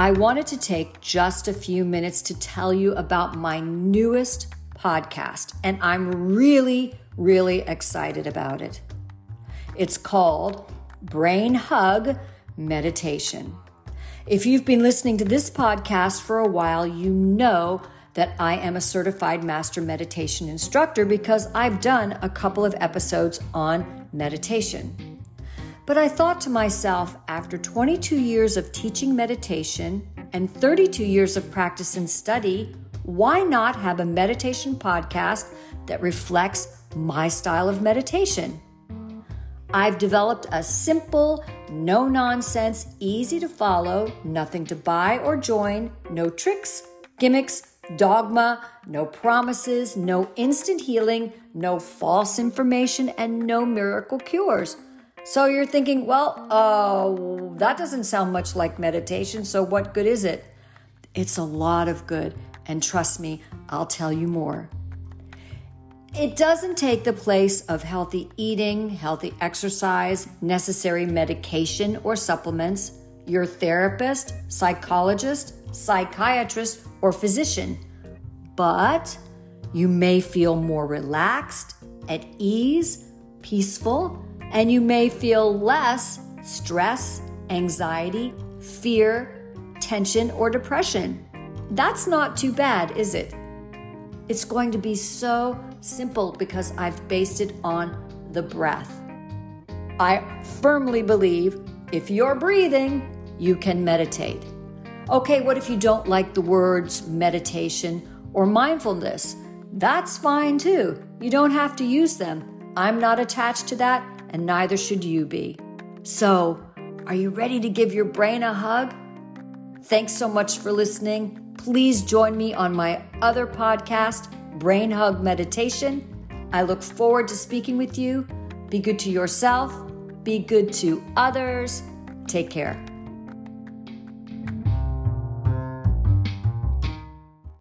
I wanted to take just a few minutes to tell you about my newest podcast, and I'm really, really excited about it. It's called Brain Hug Meditation. If you've been listening to this podcast for a while, you know that I am a certified master meditation instructor because I've done a couple of episodes on meditation. But I thought to myself, after 22 years of teaching meditation and 32 years of practice and study, why not have a meditation podcast that reflects my style of meditation? I've developed a simple, no nonsense, easy to follow, nothing to buy or join, no tricks, gimmicks, dogma, no promises, no instant healing, no false information, and no miracle cures. So you're thinking, well, uh, that doesn't sound much like meditation, so what good is it? It's a lot of good, and trust me, I'll tell you more. It doesn't take the place of healthy eating, healthy exercise, necessary medication or supplements, your therapist, psychologist, psychiatrist, or physician. But you may feel more relaxed, at ease, peaceful, and you may feel less stress, anxiety, fear, tension, or depression. That's not too bad, is it? It's going to be so simple because I've based it on the breath. I firmly believe if you're breathing, you can meditate. Okay, what if you don't like the words meditation or mindfulness? That's fine too. You don't have to use them. I'm not attached to that and neither should you be. So, are you ready to give your brain a hug? Thanks so much for listening. Please join me on my other podcast, Brain Hug Meditation. I look forward to speaking with you. Be good to yourself, be good to others. Take care.